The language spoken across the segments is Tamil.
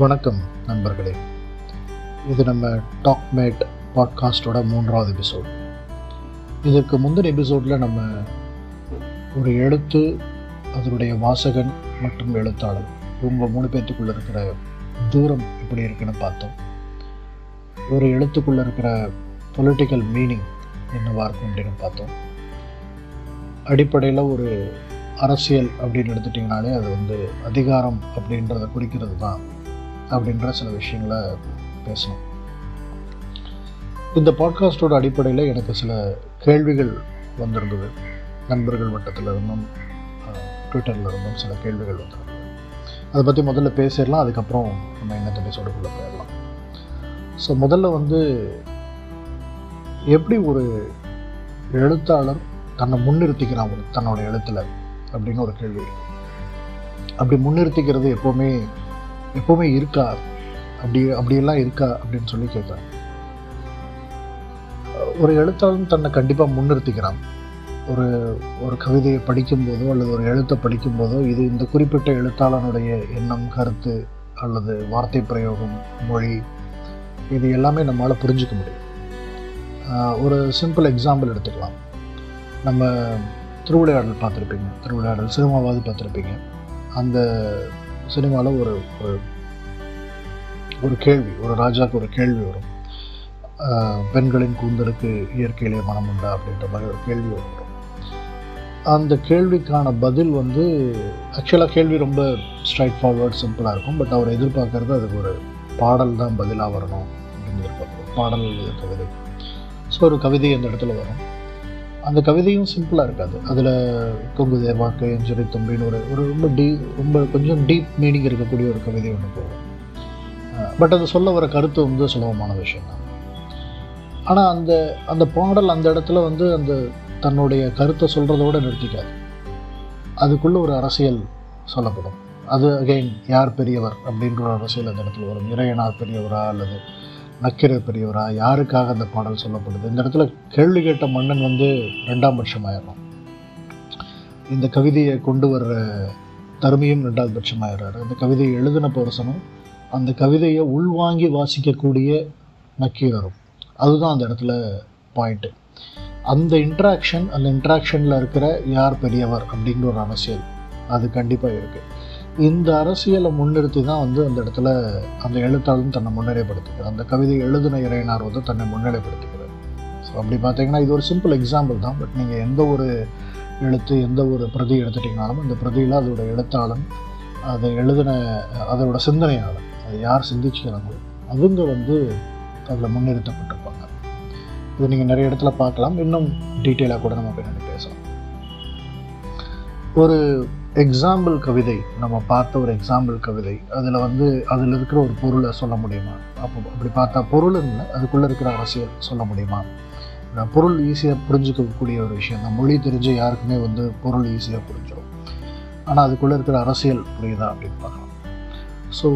வணக்கம் நண்பர்களே. இது நம்ம டாக் மேட் பாட்காஸ்டோட மூன்றாவது எபிசோட் இதற்கு முந்தின எபிசோடில் நம்ம ஒரு எழுத்து அதனுடைய வாசகன் மற்றும் எழுத்தாளர் இவங்க மூணு பேர்த்துக்குள்ளே இருக்கிற தூரம் எப்படி இருக்குன்னு பார்த்தோம். ஒரு எழுத்துக்குள்ளே இருக்கிற பொலிட்டிக்கல் மீனிங் என்னவாக இருக்கும் அப்படின்னு பார்த்தோம். அடிப்படையில் ஒரு அரசியல் அப்படின்னு எடுத்துட்டிங்கனாலே அது வந்து அதிகாரம் அப்படின்றத குறிக்கிறது தான் அப்படின்ற சில விஷயங்களை பேசணும். இந்த பாட்காஸ்டோட அடிப்படையில் எனக்கு சில கேள்விகள் வந்திருந்தது. நண்பர்கள் வட்டத்தில் இருந்தும் ட்விட்டரில் இருந்தும் சில கேள்விகள் வந்திருந்தது. அதை பற்றி முதல்ல பேசிடலாம் அதுக்கப்புறம் நம்ம இன்னத்த எபிசோடுக்குள்ளே போயிடலாம். ஸோ முதல்ல வந்து எப்படி ஒரு எழுத்தாளர் தன்னை முன்னிறுத்திக்கிறான் தன்னோட எழுத்தில்? அப்படின்னு ஒரு கேள்வி அப்படி முன்னிறுத்திக்கிறது எப்போவுமே எப்போவுமே இருக்கா? அப்படி அப்படியெல்லாம் இருக்கா? அப்படின்னு சொல்லி கேட்குறான் ஒரு எழுத்தாளன் தன்னை கண்டிப்பாக முன்னிறுத்திக்கிறான். ஒரு ஒரு கவிதையை படிக்கும்போதோ அல்லது ஒரு எழுத்தை படிக்கும்போதோ இது இந்த குறிப்பிட்ட எழுத்தாளனுடைய எண்ணம் கருத்து அல்லது வார்த்தை பிரயோகம் மொழி இது எல்லாமே நம்மளால் புரிஞ்சிக்க முடியும். ஒரு சிம்பிள் எக்ஸாம்பிள் எடுத்துக்கலாம். நம்ம திருவிளையாடல் பார்த்துருப்பீங்க. திருவிளையாடல் சினிமாவாவது பார்த்துருப்பீங்க. அந்த சினிமாவில் ஒரு ஒரு ஒரு கேள்வி ஒரு ராஜாவுக்கு ஒரு கேள்வி வரும். பெண்களின் கூந்தலுக்கு இயற்கையிலே மனம் உண்டா அப்படின்ற மாதிரி ஒரு கேள்வி வரும். அந்த கேள்விக்கான பதில் வந்து ஆக்சுவலாக கேள்வி ரொம்ப ஸ்ட்ரைட் ஃபார்வர்ட் சிம்பிளாக இருக்கும். பட் அவர் எதிர்பார்க்கறது அதுக்கு ஒரு பாடல் தான் பதிலாக வரணும் அப்படின்னு எதிர்பார்க்குறோம். பாடல் கவிதை. ஸோ ஒரு கவிதை அந்த இடத்துல வரும். அந்த கவிதையும் சிம்பிளாக இருக்காது. அதில் கொங்குதே வாக்கு எஞ்சரி தம்பின்னு ஒரு ஒரு ரொம்ப டீ ரொம்ப கொஞ்சம் டீப் மீனிங் இருக்கக்கூடிய ஒரு கவிதை ஒன்று போகும். பட் அது சொல்ல வர கருத்து வந்து சுலபமான விஷயம் தான். ஆனால் அந்த அந்த பாடல் அந்த இடத்துல வந்து அந்த தன்னுடைய கருத்தை சொல்கிறதோடு நிறுத்திக்காது. அதுக்குள்ளே ஒரு அரசியல் சொல்லப்படும். அது அகைன் யார் பெரியவர் அப்படின்ற ஒரு அரசியல் அந்த இடத்துல வரும். இறையனார் பெரியவரா அல்லது நக்கிரர் பெரியவரா யாருக்காக அந்த பாடல் சொல்லப்படுது? இந்த இடத்துல கேள்வி கேட்ட மன்னன் வந்து ரெண்டாம் பட்சம் ஆயிடும் இந்த கவிதையை கொண்டு வர்ற தருமையும் ரெண்டாவது பட்சம் ஆயிடுறாரு அந்த கவிதையை எழுதின பர்சனும் அந்த கவிதையை உள்வாங்கி வாசிக்கக்கூடிய நக்கீரரும். அதுதான் அந்த இடத்துல பாயிண்ட்டு அந்த இன்ட்ராக்ஷன் அந்த இன்ட்ராக்ஷனில் இருக்கிற யார் பெரியவர் அப்படிங்கிற ஒரு அரசியல் அது கண்டிப்பாக இருக்குது இந்த அரசியலை முன்னிறுத்தி தான் வந்து அந்த இடத்துல அந்த எழுத்தாளன் தன்னை முன்னிலைப்படுத்திக்கிறார் அந்த கவிதை எழுதின இறையனார் வந்து தன்னை முன்னிலைப்படுத்திக்கிறார் ஸோ அப்படி பார்த்தீங்கன்னா இது ஒரு சிம்பிள் எக்ஸாம்பிள் தான். பட் நீங்கள் எந்த ஒரு எழுத்து எந்த ஒரு பிரதி எடுத்துட்டிங்கனாலும் அந்த பிரதியில் அதோட எழுத்தாளன் அதை எழுதின அதோட சிந்தனையாளன் அதை யார் சிந்திச்சுக்கிறாங்களோ அவங்க வந்து அதில் முன்னிறுத்தப்பட்டிருப்பாங்க. இது நீங்கள் நிறைய இடத்துல பார்க்கலாம். இன்னும் டீட்டெயிலாக கூட நம்ம பின்னாடி பேசலாம். ஒரு எக்ஸாம்பிள் கவிதை. நம்ம பார்த்த ஒரு எக்ஸாம்பிள் கவிதை. அதில் வந்து அதில் இருக்கிற ஒரு பொருளை சொல்ல முடியுமா? அப்போ அப்படி பார்த்தா பொருள் இல்லை அதுக்குள்ளே இருக்கிற அரசியல் சொல்ல முடியுமா? பொருள் ஈஸியாக புரிஞ்சுக்கக்கூடிய ஒரு விஷயம் தான். மொழி தெரிஞ்ச யாருக்குமே வந்து பொருள் ஈஸியாக புரிஞ்சிடும் ஆனால் அதுக்குள்ளே இருக்கிற அரசியல் புரியுதா அப்படின்னு பார்க்கலாம். ஸோ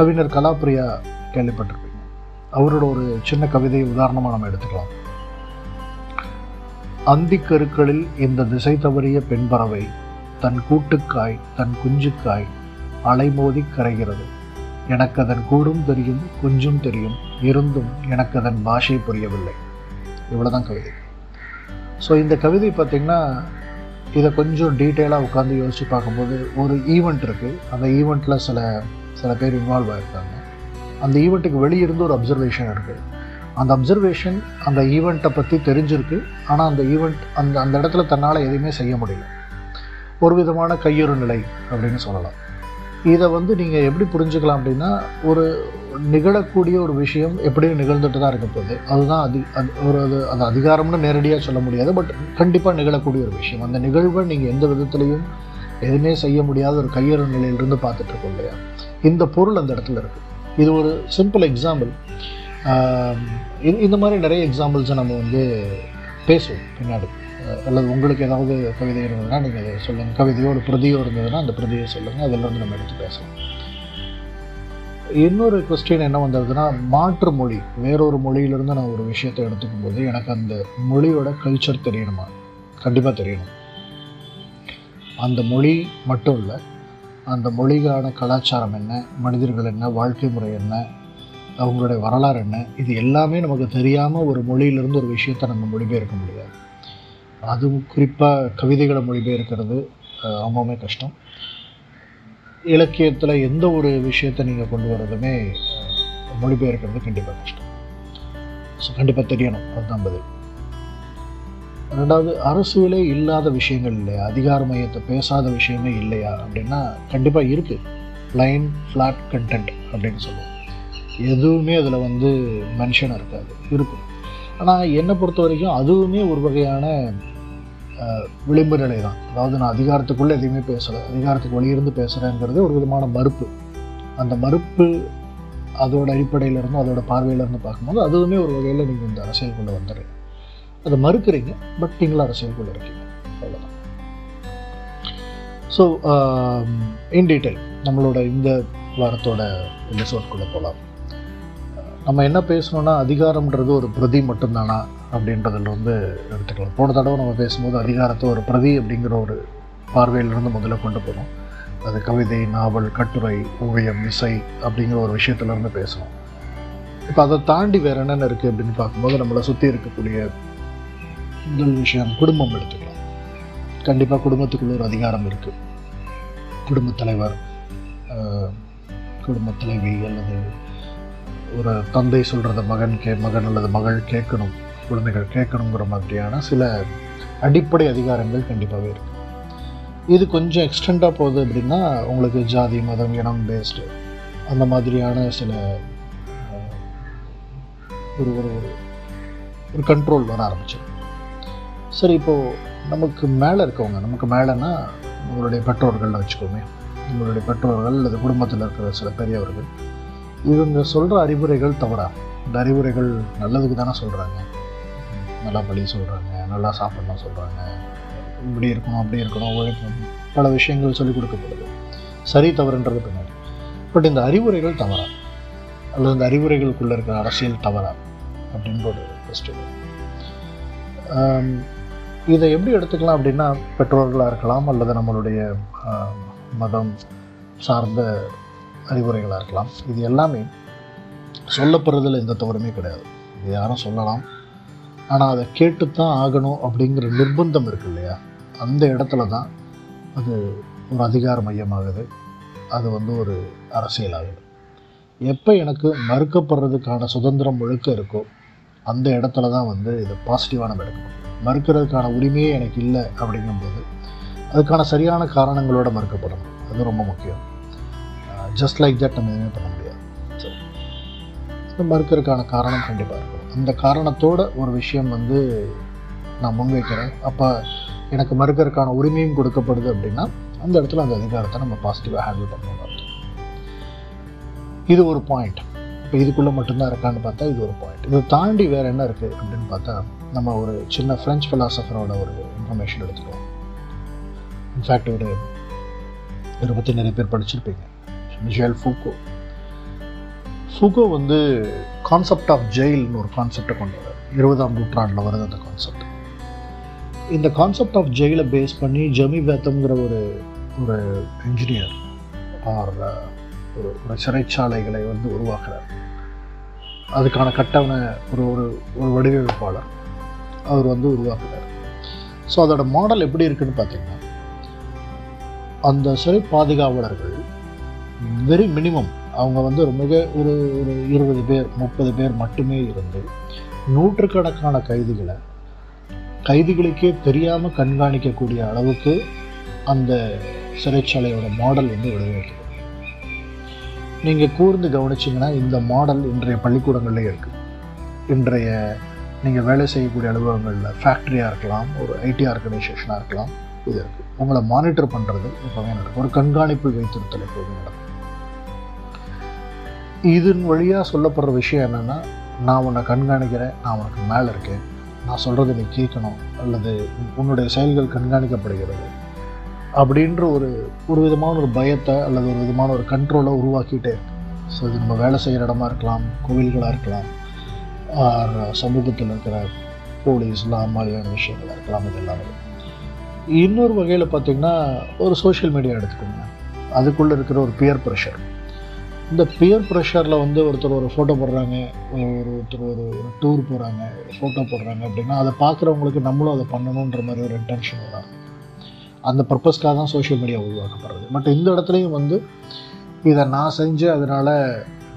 கவிஞர் கலாப்பிரியா கேள்விப்பட்டிருப்பீங்க. அவரோட ஒரு சின்ன கவிதையை உதாரணமாக நம்ம எடுத்துக்கலாம். அந்திக்கருக்களில் இந்த திசை தவறிய பெண் பறவை தன் கூட்டுக்காய் தன் குஞ்சுக்காய் அலைமோதி கரைகிறது. எனக்கு அதன் கூடும் தெரியும் குஞ்சும் தெரியும் இருந்தும் எனக்கு அதன் பாஷை புரியவில்லை. இவ்வளோதான் கவிதை. ஸோ இந்த கவிதை பார்த்திங்கன்னா இதை கொஞ்சம் டீட்டெயிலாக உட்காந்து யோசித்து பார்க்கும்போது ஒரு ஈவெண்ட் இருக்குது அந்த ஈவெண்ட்டில் சில சில பேர் இன்வால்வ் ஆகிருக்காங்க அந்த ஈவெண்ட்டுக்கு வெளியிருந்து ஒரு அப்சர்வேஷன் இருக்குது அந்த அப்சர்வேஷன் அந்த ஈவெண்ட்டை பற்றி தெரிஞ்சிருக்கு. ஆனால் அந்த ஈவெண்ட் அந்த அந்த இடத்துல தன்னால் எதுவுமே செய்ய முடியல. ஒரு விதமான கையொரு நிலை அப்படின்னு சொல்லலாம். இதை வந்து நீங்கள் எப்படி புரிஞ்சுக்கலாம் அப்படின்னா ஒரு நிகழக்கூடிய ஒரு விஷயம் எப்படியும் நிகழ்ந்துட்டு தான் இருக்க போகுது. அதுதான் அதி அது ஒரு அது அது அதிகாரம்னு நேரடியாக சொல்ல முடியாது பட் கண்டிப்பாக நிகழக்கூடிய ஒரு விஷயம். அந்த நிகழ்வை நீங்கள் எந்த விதத்துலையும் எதுவுமே செய்ய முடியாத ஒரு கையுறு நிலையிலிருந்து பார்த்துட்ருக்கோம் இல்லையா? இந்த பொருள் அந்த இடத்துல இருக்குது இது ஒரு சிம்பிள் எக்ஸாம்பிள் இந்த மாதிரி நிறைய எக்ஸாம்பிள்ஸை நம்ம வந்து பேசுவோம் பின்னாடி. அல்லது உங்களுக்கு ஏதாவது கவிதை இருந்ததுன்னா நீங்கள் அதை சொல்லுங்கள் கவிதையோ ஒரு பிரதியோ இருந்ததுன்னா அந்த பிரதியை சொல்லுங்கள் அதில் வந்து நம்ம எடுத்து பேசலாம். இன்னொரு கொஸ்டின் என்ன வந்ததுன்னா மாற்று மொழி. வேறொரு மொழியிலிருந்து நான் ஒரு விஷயத்தை எடுத்துக்கும் போது எனக்கு அந்த மொழியோட கல்ச்சர் தெரியணுமா? கண்டிப்பாக தெரியணும். அந்த மொழி மட்டும் இல்லை அந்த மொழிக்கான கலாச்சாரம் என்ன? மனிதர்கள் என்ன? வாழ்க்கை முறை என்ன? அவங்களுடைய வரலாறு என்ன? இது எல்லாமே நமக்கு தெரியாமல் ஒரு மொழியிலிருந்து ஒரு விஷயத்தை நம்ம மொழிபெயர்க்க முடியாது. அதுவும் குறிப்பாக கவிதைகளை மொழிபெயர்க்கிறது ரொம்பவுமே கஷ்டம். இலக்கியத்தில் எந்த ஒரு விஷயத்தை நீங்கள் கொண்டு வரதுமே மொழிபெயர்க்கிறது கண்டிப்பாக கஷ்டம். ஸோ கண்டிப்பாக தெரியணும். அதுதான் பதில். ரெண்டாவது அரசியலே இல்லாத விஷயங்கள் இல்லையா அதிகார மையத்தை பேசாத விஷயமே இல்லையா? அப்படின்னா கண்டிப்பாக இருக்குது லைன் ஃப்ளாட் கண்டென்ட் அப்படின்னு சொல்லுவோம். எதுவுமே அதில் வந்து மென்ஷன் இருக்காது. இருக்கும். ஆனால் என்னை பொறுத்த வரைக்கும் அதுவுமே ஒரு வகையான விளிம்பு நிலை தான் அதாவது நான் அதிகாரத்துக்குள்ளே எதையுமே பேசலை. அதிகாரத்துக்கு வெளியிருந்து பேசுகிறேங்கிறது ஒரு விதமான மறுப்பு. அந்த மறுப்பு அதோட அடிப்படையிலேருந்து அதோட பார்வையிலேருந்து பார்க்கும்போது அதுவுமே ஒரு வகையில் நீங்கள் இந்த அரசியலுக்குள்ளே வந்துடுறீங்க. அதை மறுக்கிறீங்க. பட் நீங்களும் அரசியலுக்குள்ளே இருக்கீங்க. அவ்வளோதான் ஸோ இன் டீட்டெயில் நம்மளோட இந்த வாரத்தோட எபிசோட்குள்ளே போகலாம் நம்ம என்ன பேசணும்னா அதிகாரம்ன்றது ஒரு பிரதி மட்டும்தானா அப்படின்றதுல வந்து எடுத்துக்கலாம். போன தடவை நம்ம பேசும்போது அதிகாரத்தை ஒரு பிரதி அப்படிங்கிற ஒரு பார்வையிலிருந்து முதல்ல கொண்டு போகிறோம் அது கவிதை நாவல் கட்டுரை ஓவியம் இசை அப்படிங்கிற ஒரு விஷயத்துலேருந்து பேசணும் இப்போ அதை தாண்டி வேறு என்னென்ன இருக்குது அப்படின்னு பார்க்கும்போது நம்மளை சுற்றி இருக்கக்கூடிய முதல் விஷயம் குடும்பம் எடுத்துக்கலாம். கண்டிப்பாக குடும்பத்துக்குள்ள ஒரு அதிகாரம் இருக்குது குடும்பத் தலைவர் குடும்பத் தலைவி அல்லது ஒரு தந்தை சொல்கிறத மகன் கே மகன் அல்லது மகள் கேட்கணும் குழந்தைகள் கேட்கணுங்கிற மாதிரியான சில அடிப்படை அதிகாரங்கள் கண்டிப்பாகவே இருக்குது இது கொஞ்சம் எக்ஸ்டெண்டாக போகுது அப்படின்னா உங்களுக்கு ஜாதி மதம் இனம் பேஸ்டு அந்த மாதிரியான சில ஒரு ஒரு ஒரு கண்ட்ரோல் வர ஆரம்பிச்சு சரி இப்போது நமக்கு மேலே இருக்கவங்க நமக்கு மேலேனா நம்மளுடைய பெற்றோர்கள்னு வச்சுக்கோமே. நம்மளுடைய பெற்றோர்கள் அல்லது குடும்பத்தில் இருக்கிற சில பெரியவர்கள் இவங்க சொல்கிற அறிவுரைகள் தவறா? இந்த அறிவுரைகள் நல்லதுக்கு தானே சொல்கிறாங்க நல்லா பழி சொல்கிறாங்க நல்லா சாப்பிடணும் சொல்கிறாங்க இப்படி இருக்கணும் அப்படி இருக்கணும் உழைக்கணும் பல விஷயங்கள் சொல்லிக் கொடுக்கப்படுது. சரி தவறுன்றது பின்னாடி. பட் இந்த அறிவுரைகள் தவறா? அல்லது இந்த அறிவுரைகளுக்குள்ளே இருக்கிற அரசியல் தவறா? அப்படின்ற ஒரு கொஸ்டின் இதை எப்படி எடுத்துக்கலாம் அப்படின்னா பெற்றோர்களாக இருக்கலாம் அல்லது நம்மளுடைய மதம் சார்ந்த அறிவுரைகளாக இருக்கலாம். இது எல்லாமே சொல்லப்படுறதில் எந்த தவறுமே கிடையாது. இது யாரும் சொல்லலாம். ஆனால் அதை கேட்டுத்தான் ஆகணும் அப்படிங்கிற நிர்பந்தம் இருக்குது இல்லையா? அந்த இடத்துல தான் அது ஒரு அதிகார மையமாகுது. அது வந்து ஒரு அரசியலாகுது. எப்போ எனக்கு மறுக்கப்படுறதுக்கான சுதந்திரம் முழுக்க இருக்கோ அந்த இடத்துல தான் வந்து இது பாசிட்டிவாக நம்ம மறுக்கிறதுக்கான உரிமையே எனக்கு இல்லை அப்படிங்கும்போது அதுக்கான சரியான காரணங்களோடு மறுக்கப்படணும். அது ரொம்ப முக்கியம். ஜஸ்ட் லைக் தட் நம்ம எதுவுமே பண்ண முடியாது. மறுக்கிறதுக்கான காரணம் கண்டிப்பாக இருக்கும் அந்த காரணத்தோட ஒரு விஷயம் வந்து நான் முன்வைக்கிறேன் அப்போ எனக்கு மறுக்கிறதுக்கான உரிமையும் கொடுக்கப்படுது அப்படின்னா அந்த இடத்துல அந்த அதிகாரத்தை நம்ம பாசிட்டிவாக ஹேண்டில் பண்ணணும். இது ஒரு பாயிண்ட் இப்போ இதுக்குள்ளே மட்டும்தான் இருக்கான்னு பார்த்தா இது ஒரு பாயிண்ட் இதை தாண்டி வேறு என்ன இருக்குது அப்படின்னு பார்த்தா நம்ம ஒரு சின்ன ஃப்ரெஞ்ச் ஃபிலாசபரோட ஒரு இன்ஃபர்மேஷன் எடுத்துக்கலாம் இன்ஃபேக்ட் ஒரு இதை பற்றி நிறைய பேர் படிச்சிருப்பீங்க. Michel Foucault. ஃபூகோ வந்து கான்செப்ட் ஆஃப் ஜெயில்னு ஒரு கான்செப்டை கொண்டு வரார் இருபதாம் நூற்றாண்டில் வருது அந்த கான்செப்ட் இந்த கான்செப்ட் ஆஃப் ஜெயிலை பேஸ் பண்ணி ஜமி வேத்தம்ங்கிற ஒரு ஒரு இன்ஜினியர் ஆர் ஒரு ஒரு சிறைச்சாலைகளை வந்து உருவாக்குறார். அதுக்கான கட்டண ஒரு ஒரு ஒரு வடிவமைப்பாளர் அவர் வந்து உருவாக்குறார். ஸோ அதோட மாடல் எப்படி இருக்குன்னு பார்த்தீங்கன்னா அந்த சிறை பாதுகாவலர்கள் வெரி மினிமம் அவங்க வந்து ஒரு மிக ஒரு ஒரு இருபது பேர் முப்பது பேர் மட்டுமே இருந்து நூற்றுக்கணக்கான கைதிகளை கைதிகளுக்கே தெரியாமல் கண்காணிக்கக்கூடிய அளவுக்கு அந்த சிறைச்சாலையோட மாடல் வந்து வடிவமைக்கப்படும் நீங்கள் கூர்ந்து கவனிச்சிங்கன்னா இந்த மாடல் இன்றைய பள்ளிக்கூடங்கள்லேயே இருக்குது இன்றைய நீங்கள் வேலை செய்யக்கூடிய அலுவலகங்களில் ஃபேக்ட்ரியாக இருக்கலாம் ஒரு ஐடி ஆர்கனைசேஷனாக இருக்கலாம் இது இருக்குது உங்களை மானிட்டர் பண்ணுறது எப்போவுமே நடக்கும். ஒரு கண்காணிப்பு வைத்திருத்தல் எப்போவுமே நடக்கும். இதன் வழியாக சொல்லப்படுற விஷயம் என்னென்னா நான் உன்னை கண்காணிக்கிறேன் நான் உனக்கு மேலே இருக்கேன். நான் சொல்கிறத நீ கேட்கணும் அல்லது உன்னுடைய செயல்கள் கண்காணிக்கப்படுகிறது அப்படின்ற ஒரு ஒரு விதமான ஒரு பயத்தை அல்லது ஒரு விதமான ஒரு கண்ட்ரோலை உருவாக்கிட்டே இருக்கு. ஸோ இது நம்ம வேலை செய்கிற இடமா இருக்கலாம் கோவில்களாக இருக்கலாம் சமூகத்தில் இருக்கிற போலீஸ்லாம் மாதிரியான விஷயங்களாக இருக்கலாம் இது எல்லாமே இன்னொரு வகையில் பார்த்திங்கன்னா ஒரு சோஷியல் மீடியா எடுத்துக்கோங்க. அதுக்குள்ளே இருக்கிற ஒரு பியர் ப்ரெஷர் இந்த பியர் ப்ரெஷரில் வந்து ஒருத்தர் ஒரு ஃபோட்டோ போடுறாங்க ஒரு ஒருத்தர் ஒரு ஒரு டூர் போகிறாங்க ஃபோட்டோ போடுறாங்க அப்படின்னா அதை பார்க்குறவங்களுக்கு நம்மளும் அதை பண்ணணுன்ற மாதிரி ஒரு இன்டென்ஷன் வராங்க அந்த பர்பஸ்க்காக தான் சோஷியல் மீடியா உருவாக்கப்படுறது. பட் இந்த இடத்துலையும் வந்து இதை நான் செஞ்சு அதனால்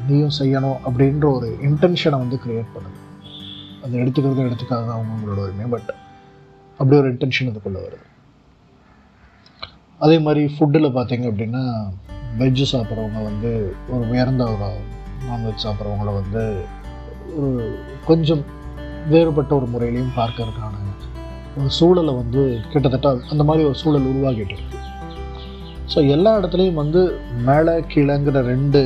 நீயும் செய்யணும் அப்படின்ற ஒரு இன்டென்ஷனை வந்து க்ரியேட் பண்ணுது. அதை எடுத்துக்கிறது எடுத்துக்காத அவங்களோட உரிமை பட் அப்படி ஒரு இன்டென்ஷன் இதுக்குள்ளே வருது. அதே மாதிரி ஃபுட்டில் பார்த்தீங்க அப்படின்னா வெஜ்ஜு சாப்பிட்றவங்க வந்து ஒரு உயர்ந்த ஒரு நான்வெஜ் சாப்பிட்றவங்கள வந்து ஒரு கொஞ்சம் வேறுபட்ட ஒரு முறையிலையும் பார்க்கறதுக்கான ஒரு சூழலை வந்து கிட்டத்தட்ட அந்த மாதிரி ஒரு சூழல் உருவாகிட்டு இருக்கு. ஸோ எல்லா இடத்துலையும் வந்து மேலே கீழேங்கிற ரெண்டு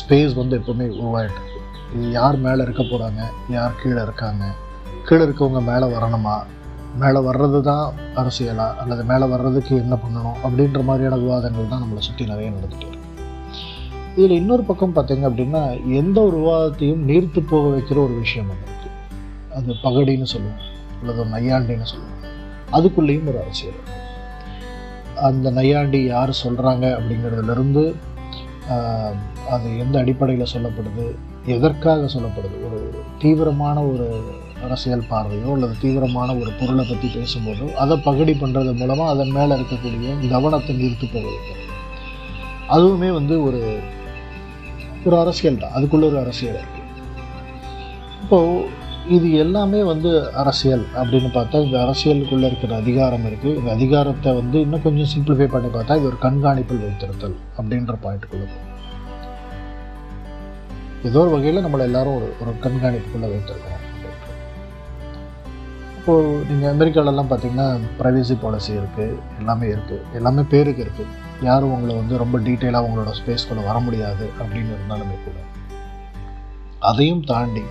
ஸ்பேஸ் வந்து எப்போவுமே உருவாகிட்டு இருக்கு. யார் மேலே இருக்க போகிறாங்க யார் கீழே இருக்காங்க? கீழே இருக்கவங்க மேலே வரணுமா? மேலே வர்றது தான் அரசியலா அல்லது மேலே வர்றதுக்கு என்ன பண்ணணும் அப்படின்ற மாதிரியான விவாதங்கள் தான் நம்மளை சுற்றி நிறைய நடந்துகிட்டு இருக்கு. இதில் இன்னொரு பக்கம் பார்த்தீங்க அப்படின்னா எந்த ஒரு விவாதத்தையும் நீர்த்து போக வைக்கிற ஒரு விஷயம் ஒன்று இருக்குது அது பகடின்னு சொல்லுவோம் அல்லது நையாண்டின்னு சொல்லுவோம். அதுக்குள்ளேயும் ஒரு அரசியல் அந்த நையாண்டி யார் சொல்கிறாங்க அப்படிங்கிறதுலேருந்து அது எந்த அடிப்படையில் சொல்லப்படுது எதற்காக சொல்லப்படுது? ஒரு தீவிரமான ஒரு அரசியல் பார்வையோ அல்லது தீவிரமான ஒரு பொருளை பற்றி பேசும்போதோ அதை பகடி பண்ணுறது மூலமாக அதன் மேலே இருக்கக்கூடிய கவனத்தை நிறுத்து போக வைக்கிறது அதுவுமே வந்து ஒரு ஒரு அரசியல் தான். அதுக்குள்ள ஒரு அரசியல் இருக்குது இப்போது இது எல்லாமே வந்து அரசியல் அப்படின்னு பார்த்தா இந்த அரசியலுக்குள்ளே இருக்கிற அதிகாரம் இருக்குது இந்த அதிகாரத்தை வந்து இன்னும் கொஞ்சம் சிம்பிளிஃபை பண்ணி பார்த்தா இது ஒரு கண்காணிப்பில் வைத்திருத்தல் அப்படின்ற பாயிண்ட்டுக்குள்ளே ஏதோ ஒரு வகையில் நம்மளை எல்லாரும் ஒரு ஒரு கண்காணிப்புக்குள்ளே வைத்திருக்கிறோம் இப்போது நீங்கள் அமெரிக்காவிலலாம் பார்த்தீங்கன்னா ப்ரைவசி பாலிசி இருக்குது எல்லாமே இருக்குது எல்லாமே பேருக்கு இருக்குது யாரும் உங்களை வந்து ரொம்ப டீட்டெயிலாக உங்களோட ஸ்பேஸ்க்குள்ளே வர முடியாது அப்படின்னு இருந்தாலுமே கூட. அதையும் தாண்டி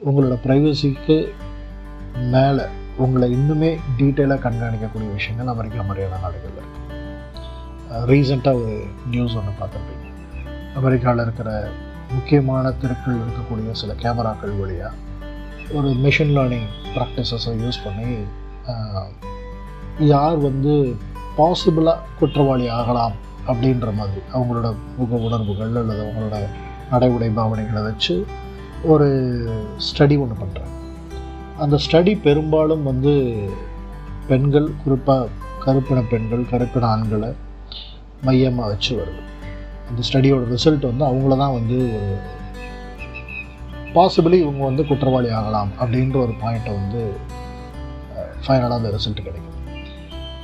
உங்களோட ப்ரைவசிக்கு மேலே உங்களை இன்னுமே டீட்டெயிலாக கண்காணிக்கக்கூடிய விஷயங்கள் அமெரிக்கா மாதிரியான நாடுகளில் இருக்குது ரீசெண்டாக ஒரு நியூஸ் ஒன்று பார்த்துருப்பீங்க. அமெரிக்காவில் இருக்கிற முக்கியமான தெருக்கள் இருக்கக்கூடிய சில கேமராக்கள் வழியாக ஒரு மிஷின் லேர்னிங் ப்ராக்டிசஸை யூஸ் பண்ணி யார் வந்து பாசிபிளாக குற்றவாளி ஆகலாம் அப்படின்ற மாதிரி அவங்களோட முக உணர்வுகள் அல்லது அவங்களோட நடை உடை பாவனைகளை வச்சு ஒரு ஸ்டடி ஒன்று பண்ணுறாங்க அந்த ஸ்டடி பெரும்பாலும் வந்து பெண்கள் குறிப்பாக கருப்பின பெண்கள் கருப்பின ஆண்களை மையமாக வச்சு வருது. அந்த ஸ்டடியோட ரிசல்ட் வந்து அவங்கள தான் வந்து ஒரு பாசிபிளி இவங்க வந்து குற்றவாளி ஆகலாம் அப்படின்ற ஒரு பாயிண்ட்டை வந்து ஃபைனலாக அந்த ரிசல்ட் கிடைக்கும்.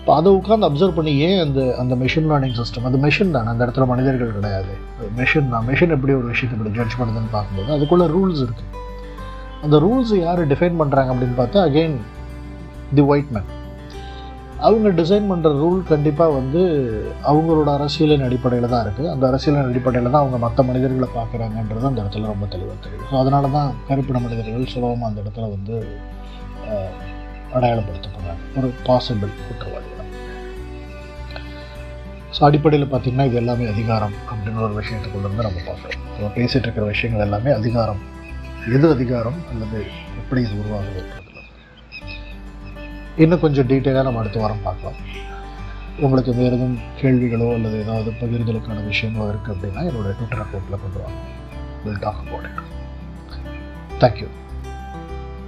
இப்போ அதை உட்காந்து அப்சர்வ் பண்ணி ஏன் அந்த அந்த மெஷின் லேர்னிங் சிஸ்டம் அது மெஷின் தான் அந்த இடத்துல மனிதர்கள் கிடையாது. மெஷின் தான். மெஷின் எப்படி ஒரு விஷயத்தை இப்படி ஜட்ஜ் பண்ணுதுன்னு பார்க்கும்போது அதுக்குள்ளே ரூல்ஸ் இருக்குது அந்த ரூல்ஸ் யார் டிஃபைன் பண்ணுறாங்க அப்படின்னு பார்த்தா அகெயின் தி ஒயிட் மேன் அவங்க டிசைன் பண்ணுற ரூல் கண்டிப்பாக வந்து அவங்களோட அரசியலின் அடிப்படையில் தான் இருக்குது அந்த அரசியலின் அடிப்படையில் தான் அவங்க மற்ற மனிதர்களை பார்க்குறாங்கன்றது அந்த இடத்துல ரொம்ப தெளிவாக தெரியும் ஸோ அதனால தான் கருப்பின மனிதர்கள் சுலபமாக அந்த இடத்துல வந்து அடையாளப்படுத்தப்படுறாங்க. ஒரு பாசிபிள் குற்றவாளியாக ஸோ அடிப்படையில் பார்த்திங்கன்னா இது எல்லாமே அதிகாரம் அப்படின்ற ஒரு விஷயத்துக்குள்ள இருந்து நம்ம பார்க்குறோம். நம்ம பேசிகிட்டு இருக்கிற விஷயங்கள் எல்லாமே அதிகாரம். எது அதிகாரம்? அல்லது எப்படி இது உருவாகுது? இன்னும் கொஞ்சம் டீட்டெயிலாக நம்ம அடுத்த வாரம் பார்க்கலாம். உங்களுக்கு வேறு எதுவும் கேள்விகளோ அல்லது ஏதாவது பகிர்தலுக்கான விஷயங்களோ இருக்குது அப்படின்னா என்னோடய ட்விட்டர் அக்கௌண்ட்டில் கொண்டு வாங்க. Will talk about it thank you